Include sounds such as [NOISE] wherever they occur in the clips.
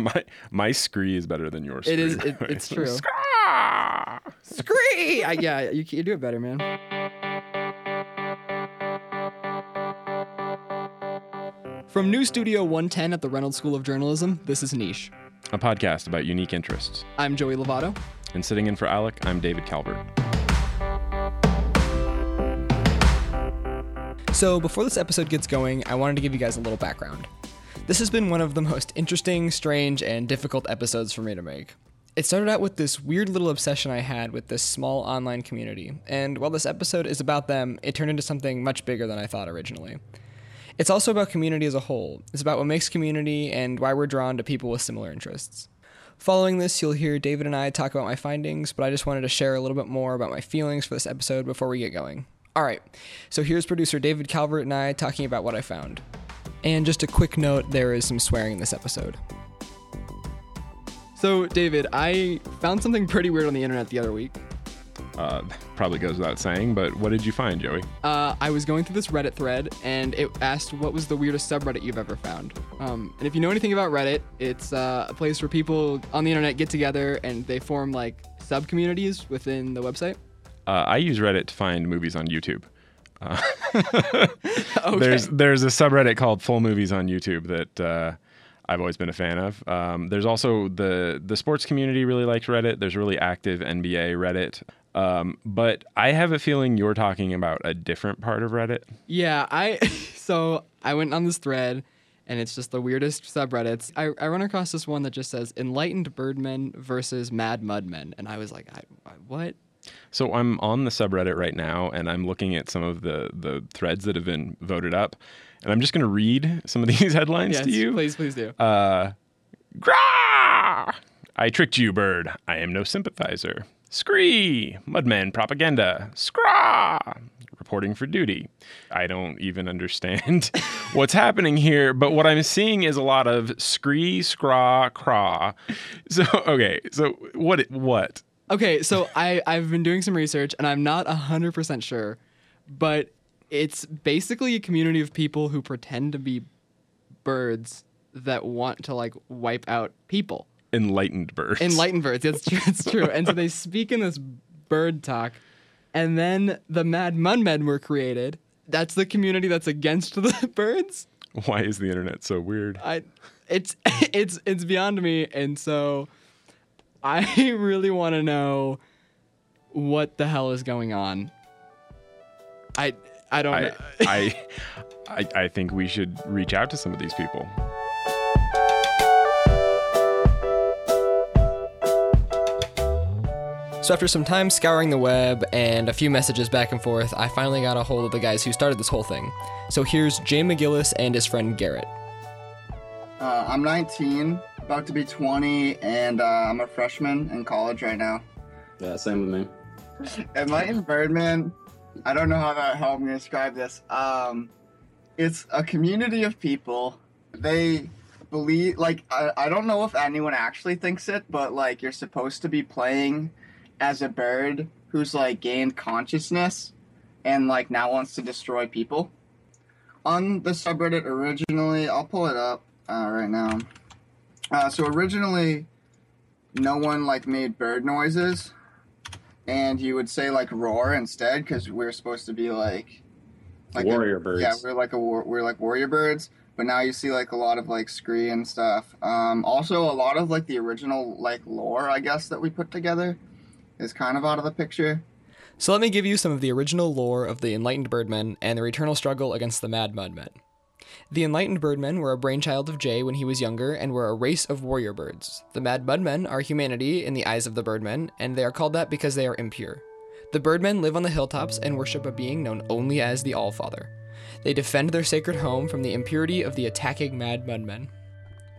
[LAUGHS] My my scree is better than yours. It is. It, [LAUGHS] it's true. Scree! I, yeah, you, you do it better, man. From New Studio 110 at the Reynolds School of Journalism, this is Niche. A podcast about unique interests. I'm Joey Lovato. And sitting in for Alec, I'm David Calvert. So, before this episode gets going, I wanted to give you guys a little background. This has been one of the most interesting, strange, and difficult episodes for me to make. It started out with this weird little obsession I had with this small online community, and while this episode is about them, it turned into something much bigger than I thought originally. It's also about community as a whole. It's about what makes community and why we're drawn to people with similar interests. Following this, you'll hear David and I talk about my findings, but I just wanted to share a little bit more about my feelings for this episode before we get going. All right, so here's producer David Calvert and I talking about what I found. And just a quick note there is some swearing in this episode. So, David, I found something pretty weird on the internet the other week. Uh, probably goes without saying, but what did you find, Joey? Uh, I was going through this Reddit thread and it asked what was the weirdest subreddit you've ever found. Um, and if you know anything about Reddit, it's uh, a place where people on the internet get together and they form like sub communities within the website. Uh, I use Reddit to find movies on YouTube. Uh, [LAUGHS] Okay. There's there's a subreddit called Full Movies on YouTube that uh, I've always been a fan of. Um, there's also the the sports community really likes Reddit. There's really active NBA Reddit. Um, but I have a feeling you're talking about a different part of Reddit. Yeah, I [LAUGHS] so I went on this thread and it's just the weirdest subreddits. I, I run across this one that just says enlightened birdmen versus mad mudmen, and I was like, I, I what? So I'm on the subreddit right now, and I'm looking at some of the the threads that have been voted up, and I'm just going to read some of [LAUGHS] these headlines Yes, to you. please, please do. Uh, Grah! I tricked you, bird. I am no sympathizer. Scree! Mudman propaganda. Scraw! Reporting for duty. I don't even understand what's happening here, but what I'm seeing is a lot of scree, scraw, craw. So, okay, so what? What? Okay, so I I've been doing some research and I'm not hundred percent sure, but it's basically a community of people who pretend to be birds that want to like wipe out people. Enlightened birds. Enlightened birds. That's true. That's true. And so they [LAUGHS] speak in this bird talk, and then the Mad Mudmen were created. That's the community that's against the [LAUGHS] birds. Why is the internet so weird? I, it's [LAUGHS] it's it's beyond me, and so I [LAUGHS] really want to know what the hell is going on. I I don't I, know. I, [LAUGHS] I, I think we should reach out to some of these people. So after some time scouring the web and a few messages back and forth, I finally got a hold of the guys who started this whole thing. So here's Jay McGillis and his friend Garrett. Uh, I'm 19, about to be 20, and uh, I'm a freshman in college right now. Yeah, same with me. Enlightened Birdman, I don't know how that how I'm gonna describe this. Um, it's a community of people. They believe like I, I don't know if anyone actually thinks it, but like you're supposed to be playing as a bird who's like gained consciousness and like now wants to destroy people. On the subreddit originally, I'll pull it up uh, right now. Uh, so originally, no one like made bird noises, and you would say like roar instead because we're supposed to be like like a- Warrior birds. yeah, we're like a war, we're like warrior birds. But now you see like a lot of like scree and stuff. Um, also, a lot of like the original like lore, I guess, that we put together is kind of out of the picture. So let me give you some of the original lore of the Enlightened Birdmen and their eternal struggle against the Mad Mudmen. The Enlightened Birdmen were a brainchild of Jay when he was younger and were a race of warrior birds. The Mad Mudmen are humanity in the eyes of the Birdmen, and they are called that because they are impure. The Birdmen live on the hilltops and worship a being known only as the Allfather. They defend their sacred home from the impurity of the attacking Mad Mudmen.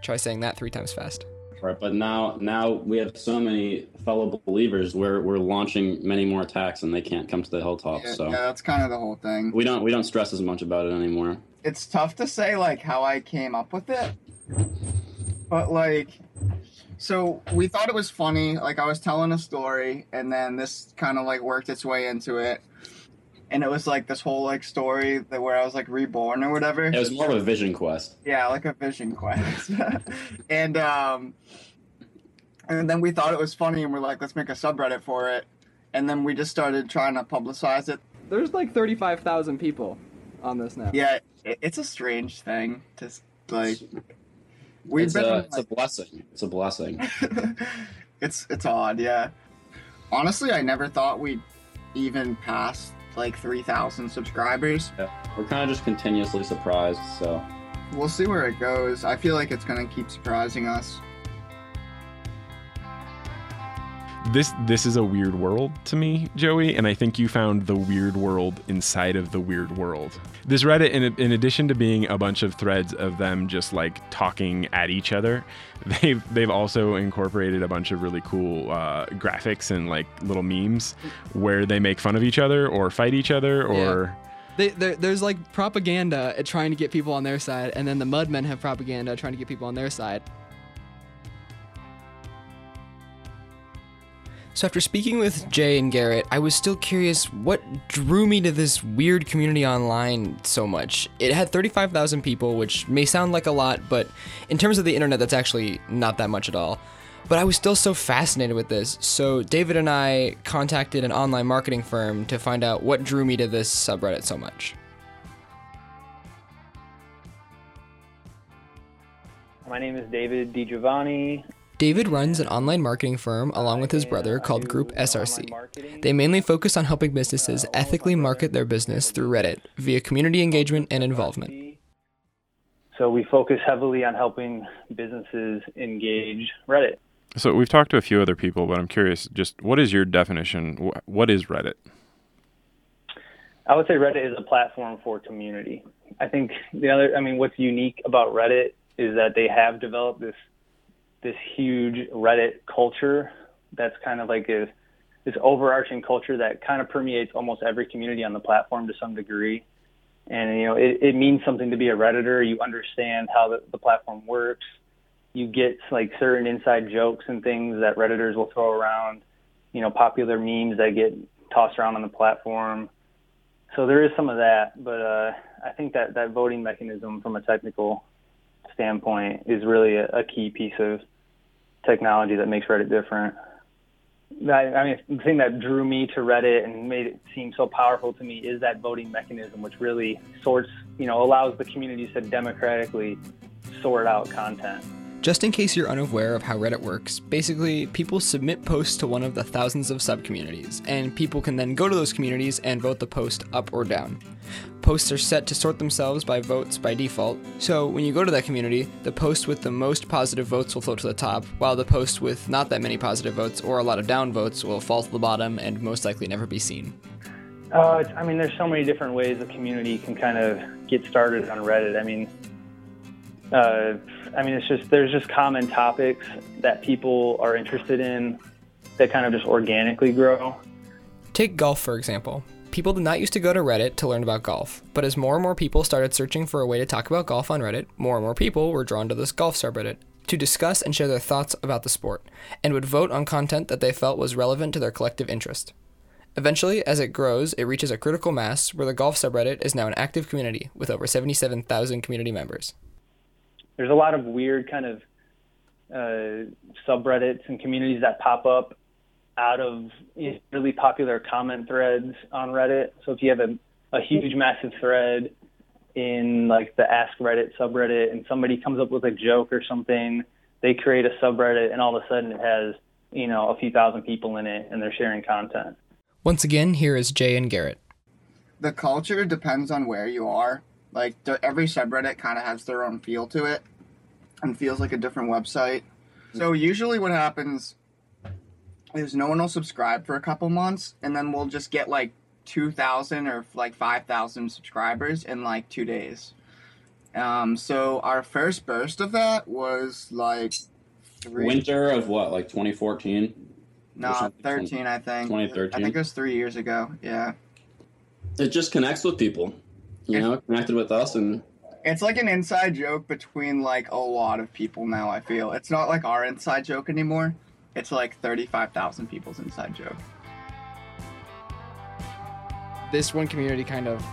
Try saying that three times fast. Right, but now now we have so many fellow believers. We're we're launching many more attacks, and they can't come to the hilltops. Yeah, So yeah, that's kind of the whole thing. we don't we don't stress as much about it anymore. It's tough to say like how I came up with it, but like, so we thought it was funny. Like I was telling a story, and then this kind of like worked its way into it. and it was like this whole like story that where I was like reborn or whatever. It was more of a vision quest. Yeah, like a vision quest. [LAUGHS] and um and then we thought it was funny and we're like, let's make a subreddit for it. And then we just started trying to publicize it. There's like 35,000 people on this now. Yeah, it, it's a strange thing to like we've It's been a, it's a blessing. It's a blessing. [LAUGHS] it's it's odd, yeah. Honestly, I never thought we'd even pass like 3,000 subscribers. Yeah. We're kind of just continuously surprised. So We'll see where it goes. I feel like it's going to keep surprising us. This this is a weird world to me, Joey, and I think you found the weird world inside of the weird world. This Reddit, in, in addition to being a bunch of threads of them just like talking at each other, [LAUGHS] they've they've also incorporated a bunch of really cool uh, graphics and like little memes where they make fun of each other or fight each other or. They, there's like propaganda at trying to get people on their side, and then the Mudmen have propaganda trying to get people on their side. So after speaking with Jay and Garrett, I was still curious what drew me to this weird community online so much. It had 35,000 people, which may sound like a lot, but in terms of the internet, that's actually not that much at all. But I was still so fascinated with this, so David and I contacted an online marketing firm to find out what drew me to this subreddit so much. My name is David DiGiovanni. David runs an online marketing firm along with his brother called Group SRC. They mainly focus on helping businesses ethically market their business through Reddit via community engagement and involvement. So we focus heavily on helping businesses engage Reddit. So we've talked to a few other people, but I'm curious. Just what is your definition? What is Reddit? I would say Reddit is a platform for community. I think the other, I mean, what's unique about Reddit is that they have developed this this huge Reddit culture that's kind of like a, this overarching culture that kind of permeates almost every community on the platform to some degree. And you know, it, it means something to be a redditor. You understand how the, the platform works. You get like certain inside jokes and things that redditors will throw around. You know, popular memes that get tossed around on the platform. So there is some of that, but uh, I think that that voting mechanism from a technical standpoint is really a, a key piece of technology that makes Reddit different. I, I mean, the thing that drew me to Reddit and made it seem so powerful to me is that voting mechanism, which really sorts, you know, allows the communities to democratically sort out content. Just in case you're unaware of how Reddit works, basically, people submit posts to one of the thousands of subcommunities, and people can then go to those communities and vote the post up or down. Posts are set to sort themselves by votes by default, so when you go to that community, the post with the most positive votes will float to the top, while the post with not that many positive votes or a lot of down votes will fall to the bottom and most likely never be seen. Uh, I mean, there's so many different ways a community can kind of get started on Reddit. I mean, uh, I mean, it's just there's just common topics that people are interested in that kind of just organically grow. Take golf, for example. People did not used to go to Reddit to learn about golf, but as more and more people started searching for a way to talk about golf on Reddit, more and more people were drawn to this golf subreddit to discuss and share their thoughts about the sport, and would vote on content that they felt was relevant to their collective interest. Eventually, as it grows, it reaches a critical mass where the golf subreddit is now an active community with over 77,000 community members. There's a lot of weird kind of uh, subreddits and communities that pop up out of really popular comment threads on Reddit. So if you have a, a huge, massive thread in like the Ask Reddit subreddit and somebody comes up with a joke or something, they create a subreddit and all of a sudden it has, you know, a few thousand people in it and they're sharing content. Once again, here is Jay and Garrett. The culture depends on where you are. Like every subreddit kind of has their own feel to it and feels like a different website. So usually what happens is no one will subscribe for a couple months and then we'll just get like 2000 or like 5000 subscribers in like 2 days. Um so our first burst of that was like three Winter of what, like 2014? no, something, 13 I think. 2013? I think it was 3 years ago. Yeah. It just connects with people. You know, connected with us, and It's like an inside joke between like a lot of people now, I feel. It's not like our inside joke anymore. It's like 35,000 people's inside joke. this one community kind of,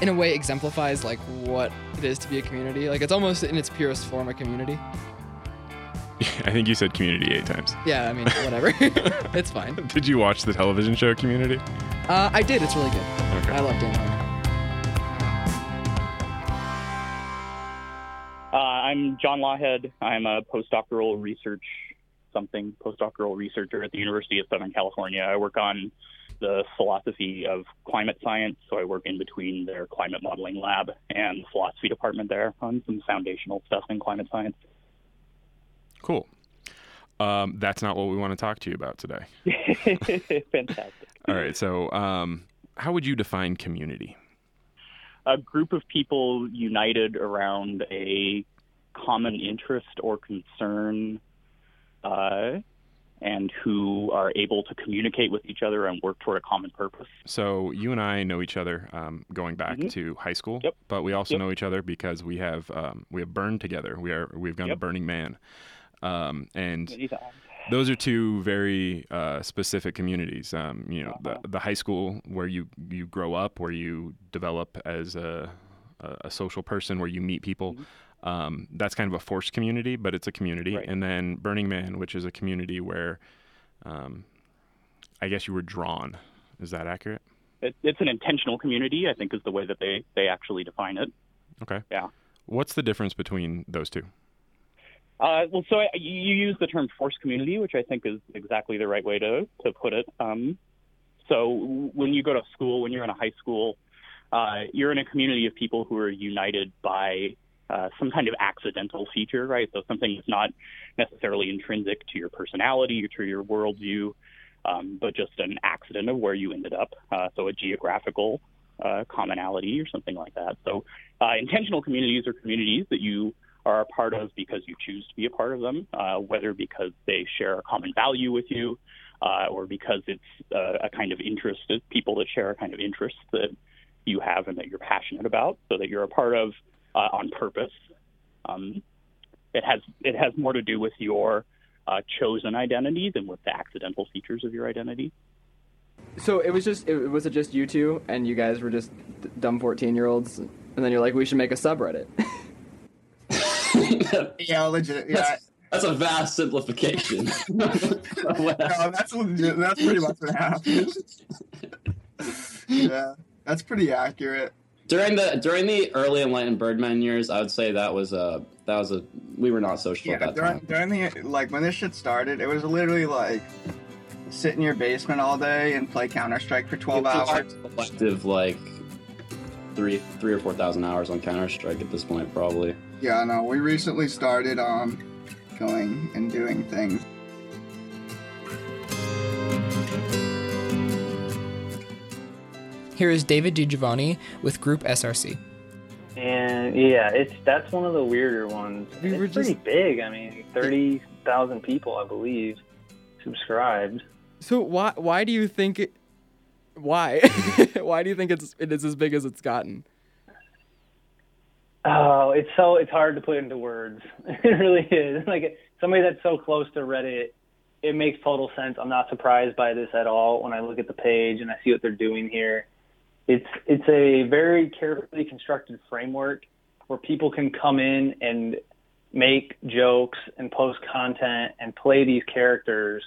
in a way, exemplifies like what it is to be a community. Like it's almost in its purest form a community. [LAUGHS] I think you said community eight times. Yeah, I mean, whatever. [LAUGHS] it's fine. Did you watch the television show Community? Uh, I did. It's really good. Okay. I love Dan I'm John Lawhead. I'm a postdoctoral research something postdoctoral researcher at the University of Southern California. I work on the philosophy of climate science, so I work in between their climate modeling lab and the philosophy department there on some foundational stuff in climate science. Cool. Um, that's not what we want to talk to you about today. [LAUGHS] Fantastic. All right. So, um, how would you define community? A group of people united around a common interest or concern uh, and who are able to communicate with each other and work toward a common purpose. So, you and I know each other um, going back Mhm. to high school, Yep. but we also Yep. know each other because we have um, we have burned together. We are we've gone to Burning Man, um, and those are two very uh, specific communities. Um, you know, Uh-huh. the, the high school where you you grow up, where you develop as a a, a social person, where you meet people. Mhm. Um, that's kind of a forced community, but it's a community. Right. And then Burning Man, which is a community where, um, I guess you were drawn. Is that accurate? It, it's an intentional community, I think, is the way that they, they actually define it. Okay. Yeah. What's the difference between those two? Uh, well, so I, you use the term forced community, which I think is exactly the right way to, to put it. Um, so when you go to school, when you're in a high school, uh, you're in a community of people who are united by uh, some kind of accidental feature, right? So something that's not necessarily intrinsic to your personality or to your worldview, um, but just an accident of where you ended up. Uh, so a geographical uh, commonality or something like that. So uh, intentional communities are communities that you are a part of because you choose to be a part of them, uh, whether because they share a common value with you or because it's a kind of interest, people that share a kind of interest that you have and that you're passionate about, so that you're a part of uh, on purpose. Um, it has it has more to do with your uh, chosen identity than with the accidental features of your identity. So it was just it was it just you two and you guys were just dumb 14 year olds and then you're like we should make a subreddit. [LAUGHS] Yeah, legit. Yeah, That's, that's a vast simplification. [LAUGHS] [LAUGHS] no, that's legit. That's pretty much what happened. yeah, that's pretty accurate. During the during the early enlightened Birdman years, I would say that was a that was a we were not social Yeah, at that during, time. during the like when this shit started, it was literally like sit in your basement all day and play Counter Strike for twelve hours. Collective like three three or four thousand hours on Counter Strike at this point, probably. Yeah, no, we recently started um going and doing things. Here is David DiGiovanni with Group SRC. And yeah, it's that's one of the weirder ones. We it's were pretty just- big. I mean, thirty thousand people, I believe, subscribed. So why why do you think it, why [LAUGHS] why do you think it's it is as big as it's gotten? Oh, it's so it's hard to put into words. [LAUGHS] It really is. Like somebody that's so close to Reddit, it makes total sense. I'm not surprised by this at all when I look at the page and I see what they're doing here. It's it's a very carefully constructed framework where people can come in and make jokes and post content and play these characters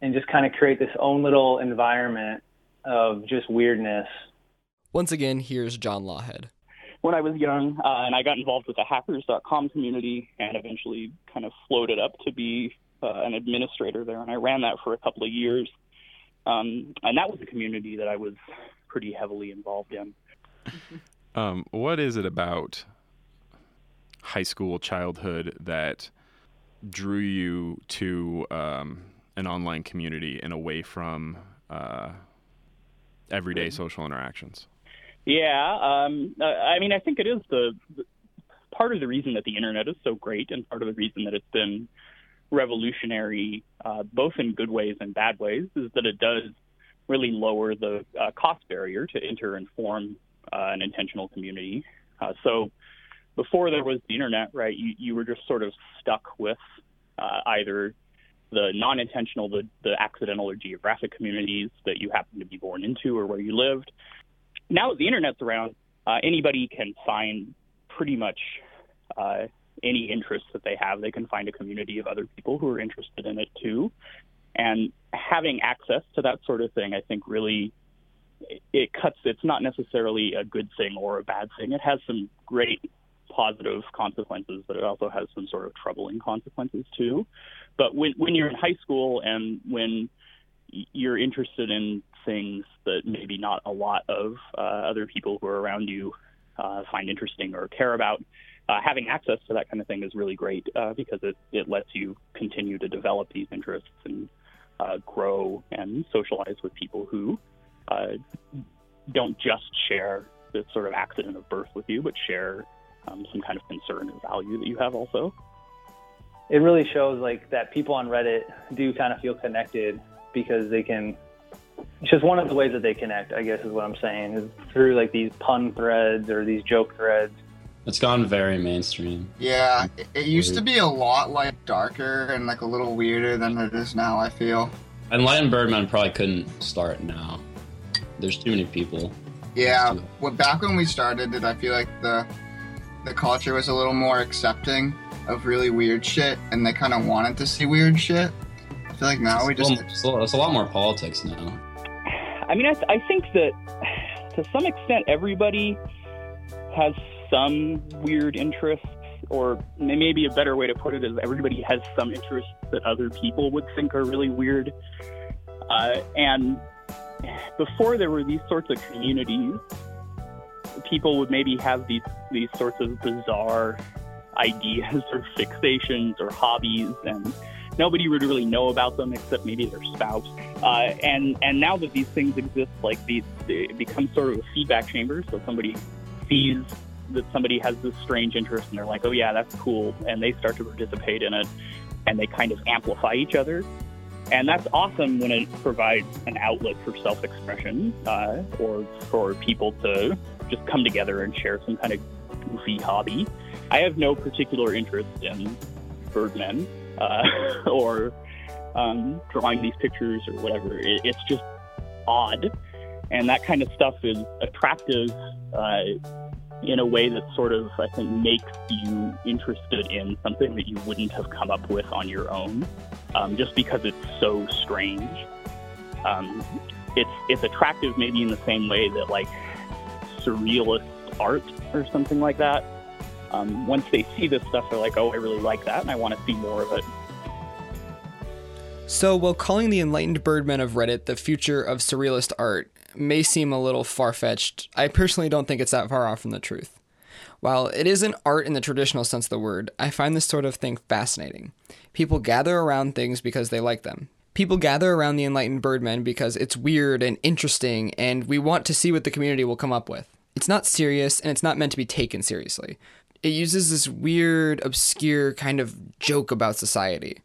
and just kind of create this own little environment of just weirdness. Once again, here's John Lawhead. when I was young, uh, and I got involved with the hackers.com community and eventually kind of floated up to be uh, an administrator there. And I ran that for a couple of years. Um, and that was a community that I was pretty heavily involved in. [LAUGHS] Um, what is it about high school childhood that drew you to um, an online community and away from uh, everyday social interactions? Yeah, um, I mean, I think it is the, the part of the reason that the internet is so great, and part of the reason that it's been revolutionary, uh, both in good ways and bad ways, is that it does really lower the uh, cost barrier to enter and form uh, an intentional community. Uh, so before there was the internet, right, you, you were just sort of stuck with uh, either the non-intentional, the, the accidental or geographic communities that you happen to be born into or where you lived. Now that the internet's around, uh, anybody can find pretty much uh, any interests that they have. They can find a community of other people who are interested in it too. And having access to that sort of thing, I think, really it cuts. It's not necessarily a good thing or a bad thing. It has some great positive consequences, but it also has some sort of troubling consequences too. But when when you're in high school and when you're interested in things that maybe not a lot of uh, other people who are around you uh, find interesting or care about, uh, having access to that kind of thing is really great uh, because it, it lets you continue to develop these interests and uh, grow and socialize with people who uh, don't just share the sort of accident of birth with you, but share um, some kind of concern or value that you have also. It really shows like that people on Reddit do kind of feel connected because they can. It's just one of the ways that they connect, I guess, is what I'm saying, is through like these pun threads or these joke threads. It's gone very mainstream. Yeah, it, it used to be a lot like darker and like a little weirder than it is now. I feel. And Enlightened Birdman probably couldn't start now. There's too many people. Yeah, well, back when we started it, I feel like the the culture was a little more accepting of really weird shit, and they kind of wanted to see weird shit. I feel like now we It's a just little- it's a lot- it's a lot more politics now. I mean, I, th- I think that to some extent everybody has some weird interests, or maybe a better way to put it is everybody has some interests that other people would think are really weird. Uh, and before there were these sorts of communities, people would maybe have these these sorts of bizarre ideas or fixations or hobbies, and nobody would really know about them except maybe their spouse. Uh, and and now that these things exist, like these, it becomes sort of a feedback chamber. So somebody sees that somebody has this strange interest, and they're like, "Oh yeah, that's cool," and they start to participate in it, and they kind of amplify each other. And that's awesome when it provides an outlet for self-expression, uh, or for people to just come together and share some kind of goofy hobby. I have no particular interest in birdmen uh, [LAUGHS] or um, drawing these pictures or whatever. It, it's just odd, and that kind of stuff is attractive uh, in a way that sort of I think makes you interested in something that you wouldn't have come up with on your own, um, just because it's so strange. Um, it's it's attractive maybe in the same way that like surrealist art or something like that. Um, once they see this stuff, they're like, "Oh, I really like that, and I want to see more of it." So, while calling the enlightened birdmen of Reddit the future of surrealist art may seem a little far fetched, I personally don't think it's that far off from the truth. While it isn't art in the traditional sense of the word, I find this sort of thing fascinating. People gather around things because they like them. People gather around the enlightened birdmen because it's weird and interesting, and we want to see what the community will come up with. It's not serious, and it's not meant to be taken seriously. It uses this weird, obscure kind of joke about society.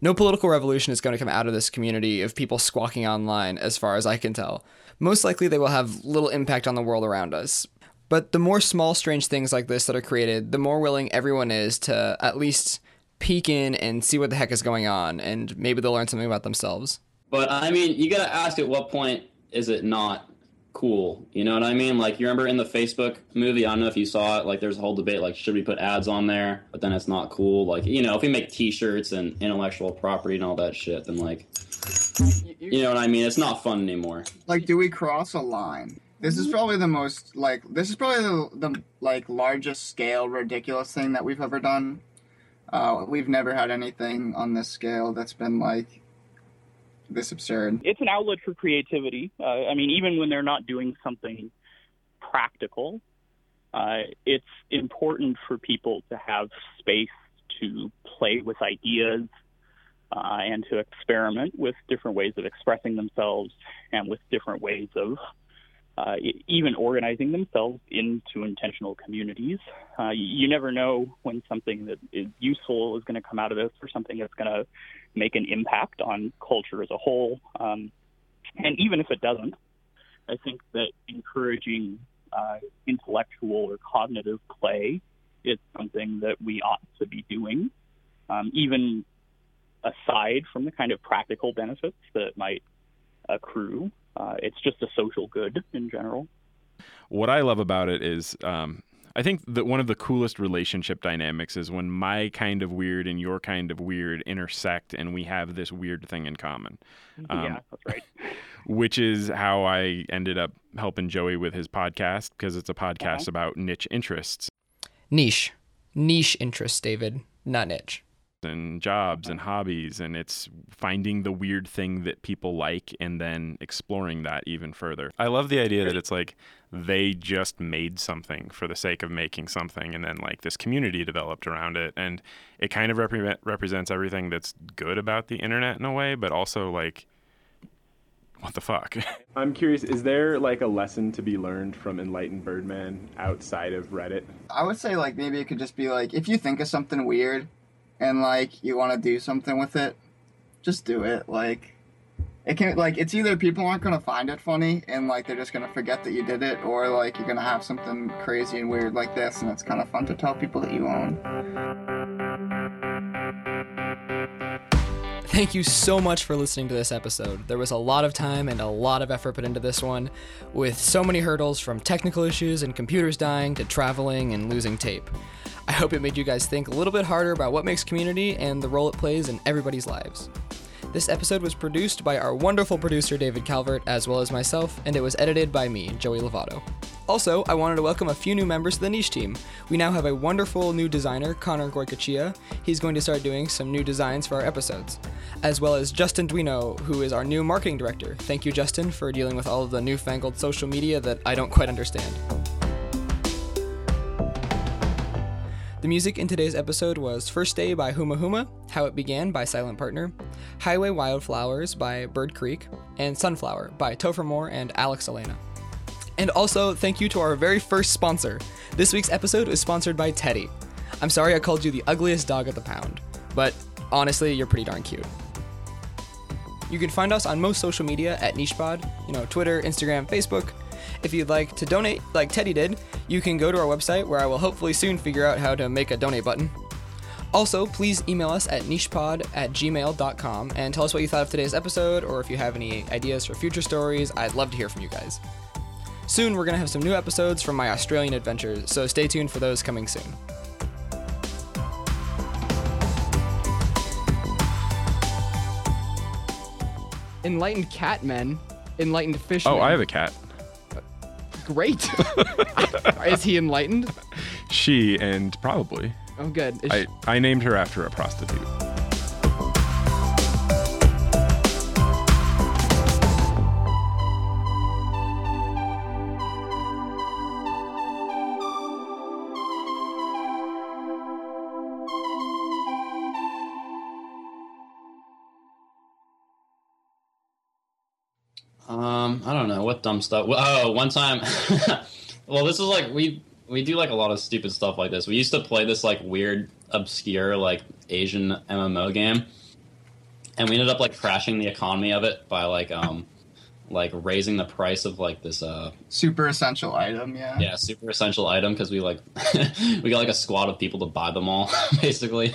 No political revolution is going to come out of this community of people squawking online, as far as I can tell. Most likely, they will have little impact on the world around us. But the more small, strange things like this that are created, the more willing everyone is to at least peek in and see what the heck is going on, and maybe they'll learn something about themselves. But I mean, you gotta ask at what point is it not cool? You know what I mean? Like you remember in the Facebook movie, I don't know if you saw it. Like there's a whole debate, like should we put ads on there? But then it's not cool. Like you know, if we make T-shirts and intellectual property and all that shit, then like, you know what I mean? It's not fun anymore. like do we cross a line this is probably the most like this is probably the, the like largest scale ridiculous thing that we've ever done uh, we've never had anything on this scale that's been like this absurd It's an outlet for creativity. Uh, I mean, even when they're not doing something practical, uh, it's important for people to have space to play with ideas uh, and to experiment with different ways of expressing themselves and with different ways of uh, even organizing themselves into intentional communities. Uh, you, you never know when something that is useful is going to come out of this or something that's going to make an impact on culture as a whole. Um, and even if it doesn't, I think that encouraging uh, intellectual or cognitive play is something that we ought to be doing. Um, even aside from the kind of practical benefits that might accrue. Uh, it's just a social good in general. What I love about it is, um, I think that one of the coolest relationship dynamics is when my kind of weird and your kind of weird intersect, and we have this weird thing in common. [LAUGHS] Um, yeah, that's right. [LAUGHS] which is how I ended up helping Joey with his podcast because it's a podcast Uh-huh. about niche interests Niche. Niche interests, David, not niche. And jobs and hobbies and it's finding the weird thing that people like and then exploring that even further. I love the idea that it's like they just made something for the sake of making something and then like this community developed around it and it kind of repre- represents everything that's good about the internet in a way but also like what the fuck? [LAUGHS] I'm curious, is there like a lesson to be learned from Enlightened Birdman outside of Reddit? I would say like maybe it could just be like if you think of something weird and like you want to do something with it, just do it. Like it can like it's either people aren't gonna find it funny and like they're just gonna forget that you did it, or like you're gonna have something crazy and weird like this, and it's kind of fun to tell people that you own. Thank you so much for listening to this episode. There was a lot of time and a lot of effort put into this one, with so many hurdles from technical issues and computers dying to traveling and losing tape. I hope it made you guys think a little bit harder about what makes community and the role it plays in everybody's lives. This episode was produced by our wonderful producer David Calvert, as well as myself, and it was edited by me, Joey Lovato. Also, I wanted to welcome a few new members to the niche team. We now have a wonderful new designer, Connor Goikachia. He's going to start doing some new designs for our episodes, as well as Justin Duino, who is our new marketing director. Thank you, Justin, for dealing with all of the newfangled social media that I don't quite understand. The music in today's episode was First Day by Huma Huma, How It Began by Silent Partner, Highway Wildflowers by Bird Creek, and Sunflower by Topher Mohr and Alex Elena. And also, thank you to our very first sponsor. This week's episode is sponsored by Teddy. I'm sorry I called you the ugliest dog at the pound, but honestly, you're pretty darn cute. You can find us on most social media at NichePod, you know, Twitter, Instagram, Facebook. If you'd like to donate like Teddy did, you can go to our website where I will hopefully soon figure out how to make a donate button. Also, please email us at nichepod at gmail.com and tell us what you thought of today's episode or if you have any ideas for future stories. I'd love to hear from you guys. Soon, we're going to have some new episodes from my Australian adventures, so stay tuned for those coming soon. Enlightened cat men, enlightened fishmen. oh, I have a cat. great. [LAUGHS] Is he enlightened? She and probably Oh, good. Is I, I named her after a prostitute. Um, I don't know what dumb stuff. Oh, one time. [LAUGHS] well, this is like we we do like a lot of stupid stuff like this. We used to play this like weird, obscure like Asian MMO game, and we ended up like crashing the economy of it by like um like raising the price of like this uh Super essential item, yeah. yeah super essential item because we like [LAUGHS] we got like a squad of people to buy them all [LAUGHS] basically.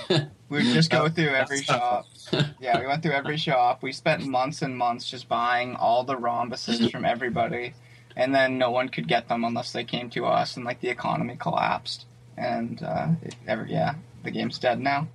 We would just go through every shop. [LAUGHS] Yeah, we went through every shop. We spent months and months just buying all the rhombuses from everybody, and then no one could get them unless they came to us, and like the economy collapsed. And uh, it, every, yeah, the game's dead now.